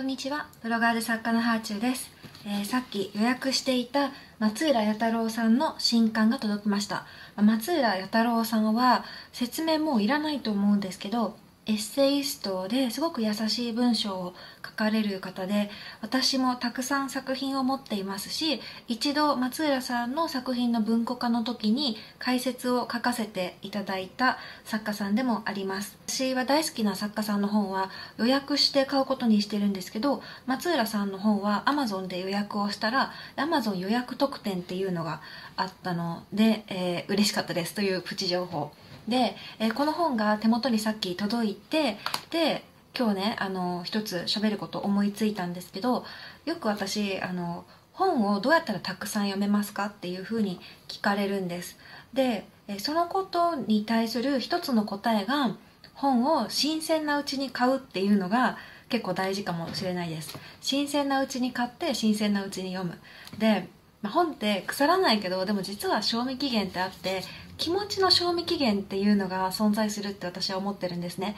こんにちは、ブロガーで作家のハーチューです、えーさっき予約していた松浦弥太郎さんの新刊が届きました。松浦弥太郎さんは説明もういらないと思うんですけど、エッセイストですごく優しい文章を書かれる方で、私もたくさん作品を持っていますし、一度松浦さんの作品の文庫化の時に解説を書かせていただいた作家さんでもあります。私は大好きな作家さんの本は予約して買うことにしてるんですけど、松浦さんの本は Amazon で予約をしたら、Amazon 予約特典っていうのがあったので、えー嬉しかったですというプチ情報。で、えーこの本が手元にさっき届いて、で、今日ね、あの、一つ喋ること思いついたんですけど、よく私、あの、本をどうやったらたくさん読めますか？っていうふうに聞かれるんです。で、そのことに対する一つの答えが、本を新鮮なうちに買うっていうのが結構大事かもしれないです。新鮮なうちに買って新鮮なうちに読む。で、まあ本って腐らないけど、でも実は賞味期限ってあって、気持ちの賞味期限っていうのが存在するって私は思ってるんですね。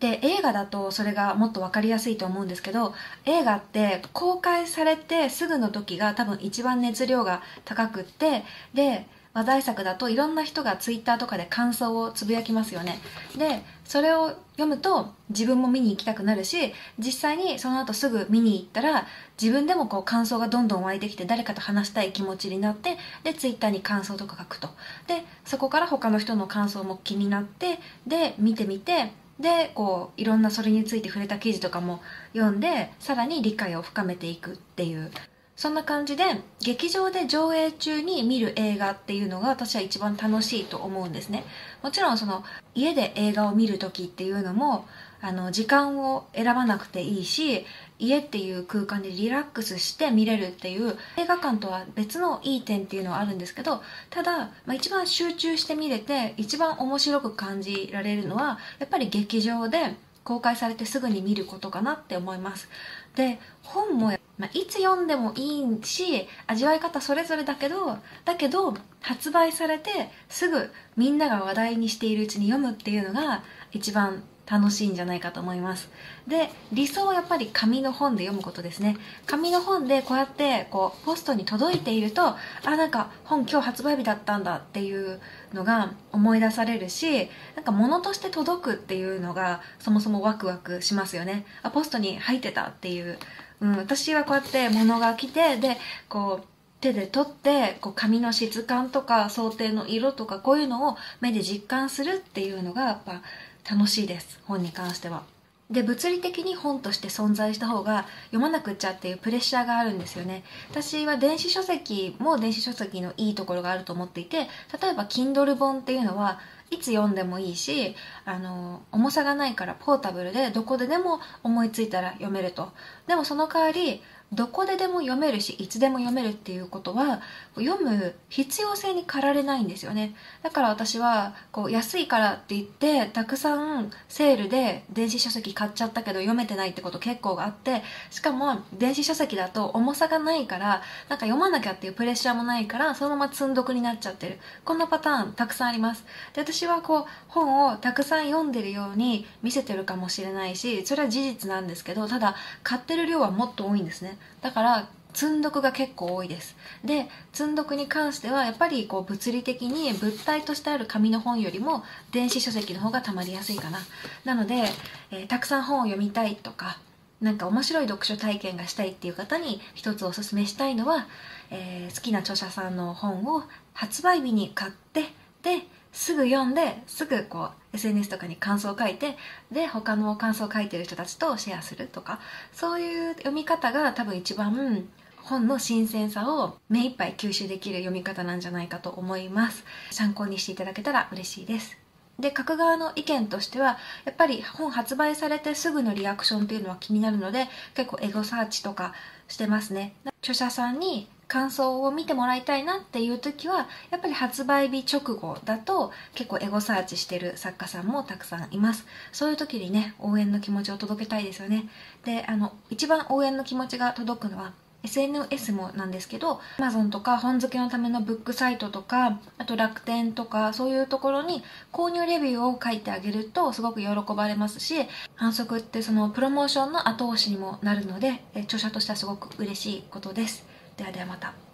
で、映画だとそれがもっとわかりやすいと思うんですけど、映画って公開されてすぐの時が多分一番熱量が高くって、で、話題作だといろんな人がツイッターとかで感想をつぶやきますよね。で、それを読むと自分も見に行きたくなるし、実際にその後すぐ見に行ったら自分でもこう感想がどんどん湧いてきて誰かと話したい気持ちになって、で、ツイッターに感想とか書くと。で、そこから他の人の感想も気になって、で、見てみて、で、こう、いろんなそれについて触れた記事とかも読んで、さらに理解を深めていくっていう。そんな感じで、劇場で上映中に見る映画っていうのが私は一番楽しいと思うんですね。もちろんその、家で映画を見るときっていうのも、あの、時間を選ばなくていいし、家っていう空間でリラックスして見れるっていう映画館とは別のいい点っていうのはあるんですけど、ただ、まあ、一番集中して見れて、一番面白く感じられるのは、やっぱり劇場で公開されてすぐに見ることかなって思います。で、本も、まあ、いつ読んでもいいし、味わい方それぞれだけど、だけど、発売されてすぐみんなが話題にしているうちに読むっていうのが一番楽しいんじゃないかと思います。で、理想はやっぱり紙の本で読むことですね。紙の本でこうやってこうポストに届いていると、あ、なんか本今日発売日だったんだっていうのが思い出されるし、なんか物として届くっていうのがそもそもワクワクしますよね。あ、ポストに入ってたっていう。うん、私はこうやって物が来て、で、こう、手で取ってこう紙の質感とか想定の色とかこういうのを目で実感するっていうのがやっぱ楽しいです本に関しては。で物理的に本として存在した方が読まなくっちゃっていうプレッシャーがあるんですよね。私は電子書籍も電子書籍のいいところがあると思っていて例えば Kindle 本っていうのはいつ読んでもいいしあの重さがないからポータブルでどこででも思いついたら読めると。でもその代わりどこででも読めるしいつでも読めるっていうことは読む必要性に駆られないんですよね。だから私はこう安いからって言ってたくさんセールで電子書籍買っちゃったけど読めてないってこと結構があってしかも電子書籍だと重さがないからなんか読まなきゃっていうプレッシャーもないからそのまま積んどくになっちゃってる。こんなパターンたくさんあります。で私はこう本をたくさん読んでるように見せてるかもしれないしそれは事実なんですけどただ買ってる量はもっと多いんですね。だから積んどくが結構多いです。で積んどくに関してはやっぱりこう物理的に物体としてある紙の本よりも電子書籍の方がたまりやすいかな。なので、えーたくさん本を読みたいとかなんか面白い読書体験がしたいっていう方に一つおすすめしたいのは、えー好きな著者さんの本を発売日に買ってですぐ読んですぐこう SNS とかに感想を書いてで他の感想を書いてる人たちとシェアするとかそういう読み方が多分一番本の新鮮さを目いっぱい吸収できる読み方なんじゃないかと思います。参考にしていただけたら嬉しいです。で書く側の意見としてはやっぱり本発売されてすぐのリアクションっていうのは気になるので結構エゴサーチとかしてますね。著者さんに感想を見てもらいたいなっていう時はやっぱり発売日直後だと結構エゴサーチしてる作家さんもたくさんいます。そういう時にね応援の気持ちを届けたいですよね。であの一番応援の気持ちが届くのは SNS もなんですけど Amazon とか本付けのためのブックサイトとかあと楽天とかそういうところに購入レビューを書いてあげるとすごく喜ばれますし反則ってそのプロモーションの後押しにもなるので著者としてはすごく嬉しいことです。ではではまた。